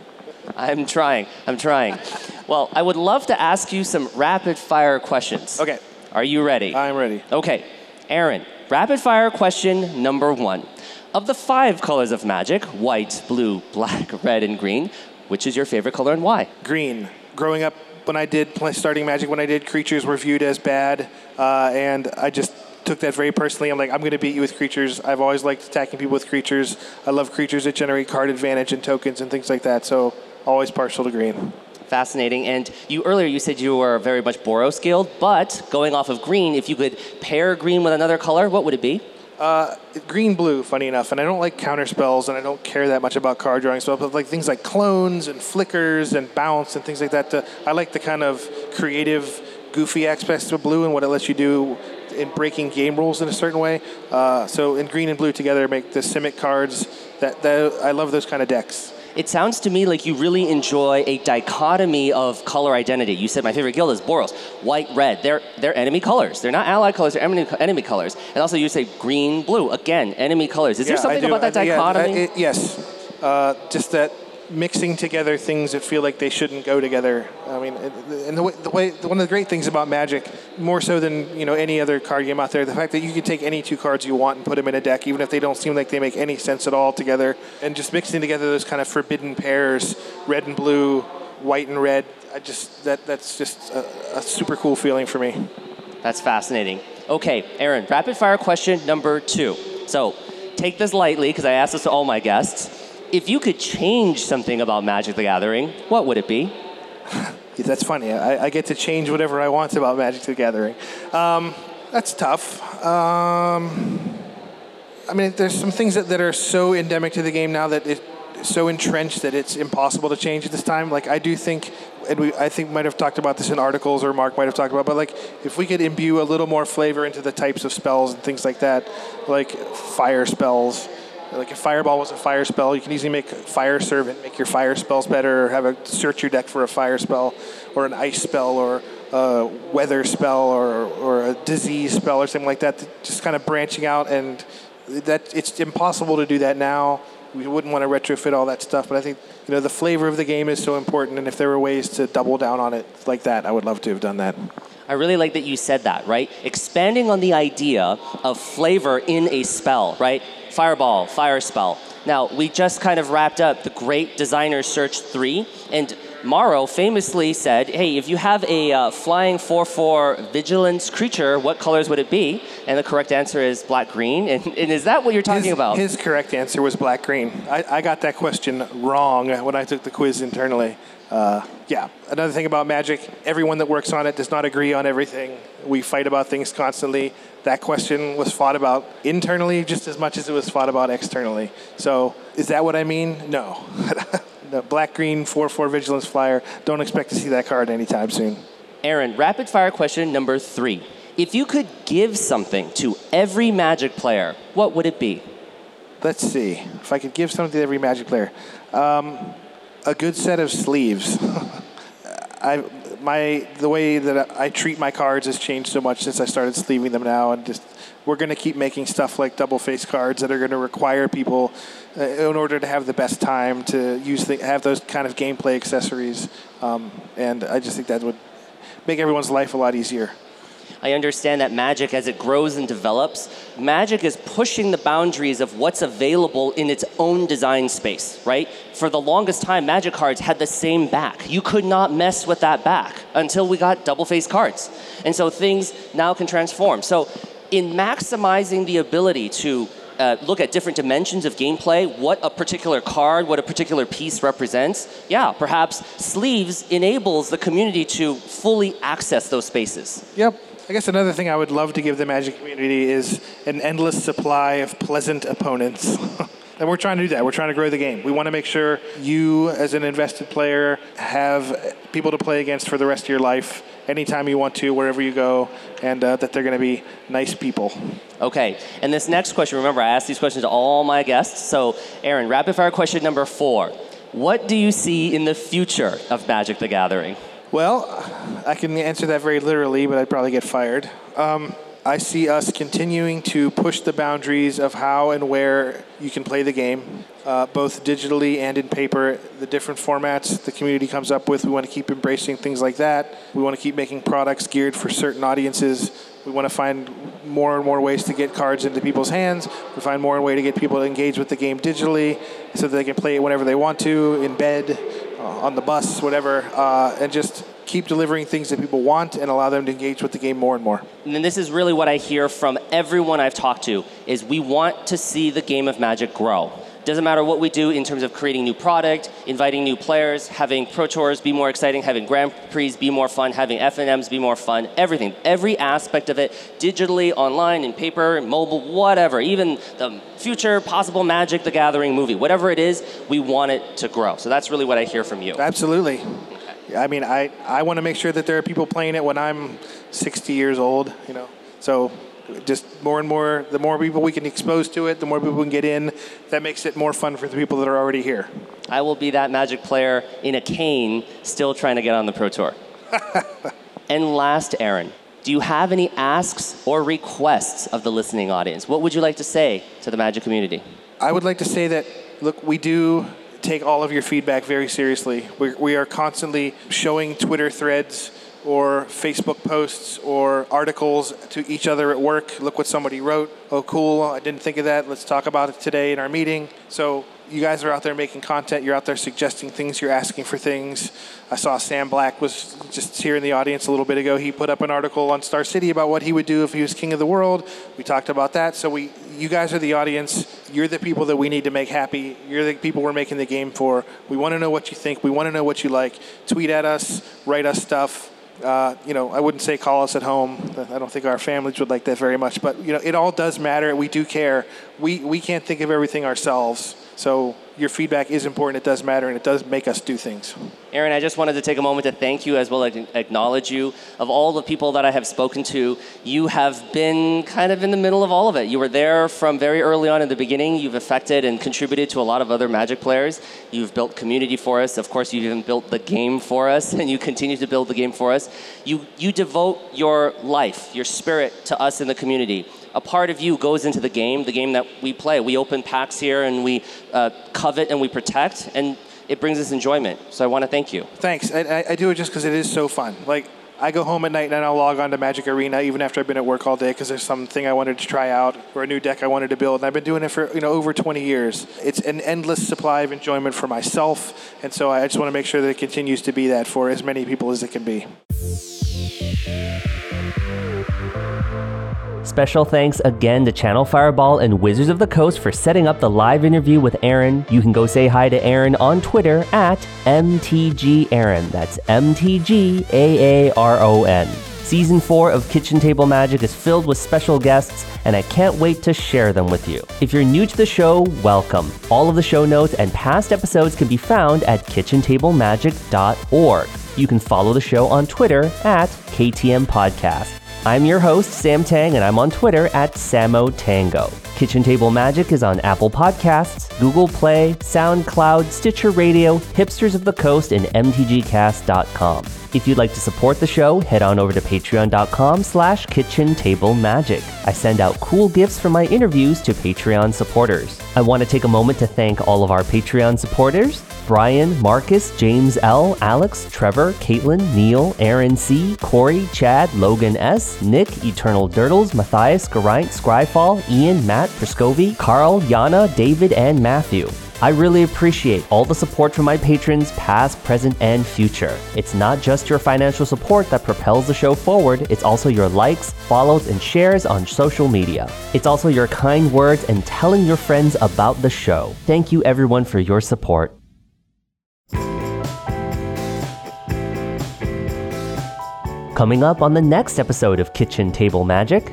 Speaker 1: I'm trying. I'm trying. well, I would love to ask you some rapid fire questions.
Speaker 2: Okay.
Speaker 1: Are you ready?
Speaker 2: I'm ready.
Speaker 1: Okay. Aaron, rapid fire question number one. Of the five colors of magic white, blue, black, red, and green which is your favorite color and why?
Speaker 2: Green. Growing up, when I did starting magic, when I did, creatures were viewed as bad, uh, and I just took that very personally. I'm like, I'm going to beat you with creatures. I've always liked attacking people with creatures. I love creatures that generate card advantage and tokens and things like that. So always partial to green.
Speaker 1: Fascinating. And you earlier you said you were very much Boros skilled, but going off of green, if you could pair green with another color, what would it be?
Speaker 2: Uh, green blue, funny enough, and I don't like counter spells, and I don't care that much about card drawing spells, but like things like clones and flickers and bounce and things like that. To, I like the kind of creative, goofy aspects of blue and what it lets you do in breaking game rules in a certain way. Uh, so, in green and blue together make the Simic cards. That, that I love those kind of decks
Speaker 1: it sounds to me like you really enjoy a dichotomy of color identity. You said my favorite guild is Boros. White, red. They're, they're enemy colors. They're not allied colors, they're enemy, enemy colors. And also you say green, blue. Again, enemy colors. Is yeah, there something about that dichotomy?
Speaker 2: Yeah, it, yes. Uh, just that mixing together things that feel like they shouldn't go together. I mean, and the way, the way, one of the great things about Magic, more so than you know any other card game out there, the fact that you can take any two cards you want and put them in a deck, even if they don't seem like they make any sense at all together, and just mixing together those kind of forbidden pairs, red and blue, white and red. I just that that's just a, a super cool feeling for me.
Speaker 1: That's fascinating. Okay, Aaron, rapid fire question number two. So take this lightly because I asked this to all my guests if you could change something about Magic the Gathering, what would it be?
Speaker 2: that's funny. I, I, get to change whatever I want about Magic the Gathering. Um, that's tough. Um, I mean, there's some things that, that are so endemic to the game now that it's so entrenched that it's impossible to change at this time. Like I do think, and we I think might have talked about this in articles or Mark might have talked about, but like if we could imbue a little more flavor into the types of spells and things like that, like fire spells like if Fireball was a fire spell, you can easily make Fire Servant, make your fire spells better, or have a search your deck for a fire spell, or an ice spell, or a weather spell, or, or a disease spell, or something like that. Just kind of branching out, and that it's impossible to do that now. We wouldn't want to retrofit all that stuff, but I think you know the flavor of the game is so important, and if there were ways to double down on it like that, I would love to have done that.
Speaker 1: I really like that you said that, right? Expanding on the idea of flavor in a spell, right? Fireball, Fire Spell. Now, we just kind of wrapped up the Great Designer Search 3, and MaRo famously said, hey, if you have a uh, flying 4-4 vigilance creature, what colors would it be? And the correct answer is black-green. And, and, is that what you're talking
Speaker 2: his,
Speaker 1: about?
Speaker 2: His correct answer was black-green. I, I got that question wrong when I took the quiz internally. Uh, yeah, another thing about Magic, everyone that works on it does not agree on everything. We fight about things constantly. That question was fought about internally just as much as it was fought about externally. So, is that what I mean? No. the black green 4 4 Vigilance Flyer, don't expect to see that card anytime soon.
Speaker 1: Aaron, rapid fire question number three. If you could give something to every Magic player, what would it be?
Speaker 2: Let's see. If I could give something to every Magic player. Um, a good set of sleeves. I my the way that I treat my cards has changed so much since I started sleeving them now, and just we're going to keep making stuff like double face cards that are going to require people, in order to have the best time, to use the, have those kind of gameplay accessories. Um, and I just think that would make everyone's life a lot easier.
Speaker 1: I understand that Magic, as it grows and develops, Magic is pushing the boundaries of what's available in its own design space, right? For the longest time, Magic cards had the same back. You could not mess with that back until we got double face cards. And so things now can transform. So, in maximizing the ability to uh, look at different dimensions of gameplay, what a particular card, what a particular piece represents, yeah, perhaps sleeves enables the community to fully access those spaces.
Speaker 2: Yep. I guess another thing I would love to give the Magic community is an endless supply of pleasant opponents. and we're trying to do that. We're trying to grow the game. We want to make sure you, as an invested player, have people to play against for the rest of your life, anytime you want to, wherever you go, and uh, that they're going to be nice people.
Speaker 1: Okay. And this next question, remember, I asked these questions to all my guests. So, Aaron, rapid fire question number four What do you see in the future of Magic the Gathering?
Speaker 2: Well, I can answer that very literally, but I'd probably get fired. Um, I see us continuing to push the boundaries of how and where you can play the game, uh, both digitally and in paper. The different formats the community comes up with, we want to keep embracing things like that. We want to keep making products geared for certain audiences. We want to find more and more ways to get cards into people's hands. We find more and way to get people to engage with the game digitally, so that they can play it whenever they want to, in bed, on the bus, whatever, uh, and just keep delivering things that people want and allow them to engage with the game more and more.
Speaker 1: And this is really what I hear from everyone I've talked to is we want to see the game of Magic grow. Doesn't matter what we do in terms of creating new product, inviting new players, having Pro Tours be more exciting, having Grand Prix be more fun, having FNMs be more fun, everything. Every aspect of it, digitally, online, in paper, mobile, whatever. Even the future possible Magic the Gathering movie, whatever it is, we want it to grow. So that's really what I hear from you.
Speaker 2: Absolutely. I mean, I, I want to make sure that there are people playing it when I'm 60 years old, you know. So just more and more, the more people we can expose to it, the more people we can get in. That makes it more fun for the people that are already here.
Speaker 1: I will be that magic player in a cane, still trying to get on the Pro Tour. and last, Aaron, do you have any asks or requests of the listening audience? What would you like to say to the magic community?
Speaker 2: I would like to say that, look, we do take all of your feedback very seriously. We, we are constantly showing Twitter threads or Facebook posts or articles to each other at work. Look what somebody wrote. Oh, cool. I didn't think of that. Let's talk about it today in our meeting. So you guys are out there making content. You're out there suggesting things. You're asking for things. I saw Sam Black was just here in the audience a little bit ago. He put up an article on Star City about what he would do if he was king of the world. We talked about that. So we, you guys are the audience. You're the people that we need to make happy. You're the people we're making the game for. We want to know what you think. We want to know what you like. Tweet at us. Write us stuff. Uh, you know, I wouldn't say call us at home. I don't think our families would like that very much. But you know, it all does matter. We do care. We we can't think of everything ourselves. So your feedback is important. It does matter, and it does make us do things.
Speaker 1: Aaron, I just wanted to take a moment to thank you as well as acknowledge you. Of all the people that I have spoken to, you have been kind of in the middle of all of it. You were there from very early on in the beginning. You've affected and contributed to a lot of other Magic players. You've built community for us. Of course, you've even built the game for us, and you continue to build the game for us. You, you devote your life, your spirit to us in the community a part of you goes into the game, the game that we play. We open packs here and we uh, covet and we protect, and it brings us enjoyment. So I want to thank you.
Speaker 2: Thanks. I, I do it just because it is so fun. Like, I go home at night and I'll log on to Magic Arena even after I've been at work all day because there's something I wanted to try out or a new deck I wanted to build. And I've been doing it for you know over 20 years. It's an endless supply of enjoyment for myself, and so I just want to make sure that it continues to be that for as many people as it can be.
Speaker 1: Special thanks again to Channel Fireball and Wizards of the Coast for setting up the live interview with Aaron. You can go say hi to Aaron on Twitter at MTG Aaron. That's M T G A A R O N. Season 4 of Kitchen Table Magic is filled with special guests, and I can't wait to share them with you. If you're new to the show, welcome. All of the show notes and past episodes can be found at kitchentablemagic.org. You can follow the show on Twitter at KTM Podcast. I'm your host, Sam Tang, and I'm on Twitter at SamoTango. Kitchen Table Magic is on Apple Podcasts, Google Play, SoundCloud, Stitcher Radio, Hipsters of the Coast, and MTGcast.com. If you'd like to support the show, head on over to patreon.com slash kitchen table magic. I send out cool gifts from my interviews to Patreon supporters. I want to take a moment to thank all of our Patreon supporters Brian, Marcus, James L, Alex, Trevor, Caitlin, Neil, Aaron C, Corey, Chad, Logan S, Nick, Eternal Dirtles, Matthias, Geraint, Scryfall, Ian, Matt, Prescovi, Carl, Yana, David, and Matthew. I really appreciate all the support from my patrons, past, present, and future. It's not just your financial support that propels the show forward, it's also your likes, follows, and shares on social media. It's also your kind words and telling your friends about the show. Thank you, everyone, for your support. Coming up on the next episode of Kitchen Table Magic,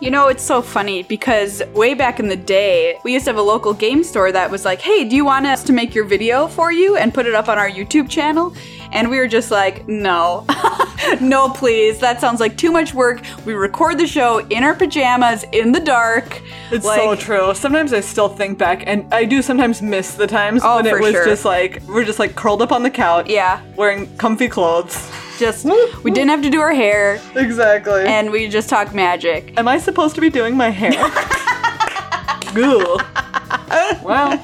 Speaker 3: You know, it's so funny because way back in the day, we used to have a local game store that was like, hey, do you want us to make your video for you and put it up on our YouTube channel? And we were just like, no, no, please. That sounds like too much work. We record the show in our pajamas in the dark.
Speaker 4: It's
Speaker 3: like,
Speaker 4: so true. Sometimes I still think back, and I do sometimes miss the times
Speaker 3: Oh,
Speaker 4: when it was
Speaker 3: sure.
Speaker 4: just like we're just like curled up on the couch,
Speaker 3: Yeah.
Speaker 4: wearing comfy clothes.
Speaker 3: Just, we didn't have to do our hair
Speaker 4: Exactly.
Speaker 3: and we just talked magic.
Speaker 4: am I supposed to be doing my hair? Goo. well,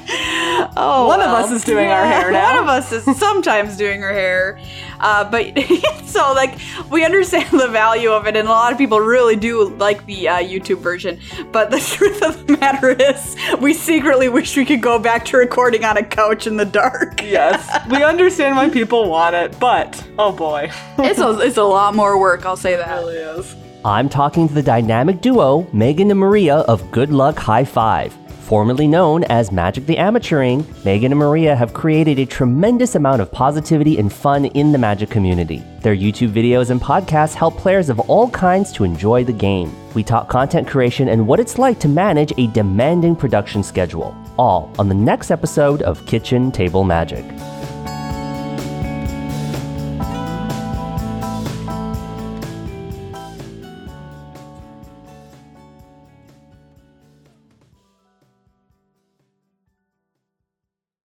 Speaker 3: Oh,
Speaker 4: one of us is doing our hair now.
Speaker 3: One of us is sometimes doing her hair. Uh, but so like we understand the value of it, and a lot of people really do like the uh, YouTube version. But the truth of the matter is, we secretly wish we could go back to recording on a couch in the dark.
Speaker 4: yes, we understand why people want it, but oh boy,
Speaker 3: It's a, it's a lot more work. I'll say that.
Speaker 4: it really is.
Speaker 1: I'm talking to the dynamic duo Meghan and Maria of Good Luck High Five. Formerly known as Magic the Amateuring, Meghan and Maria have created a tremendous amount of positivity and fun in the Magic community. Their YouTube videos and podcasts help players of all kinds to enjoy the game. We talk content creation and what it's like to manage a demanding production schedule, all on the next episode of Kitchen Table Magic.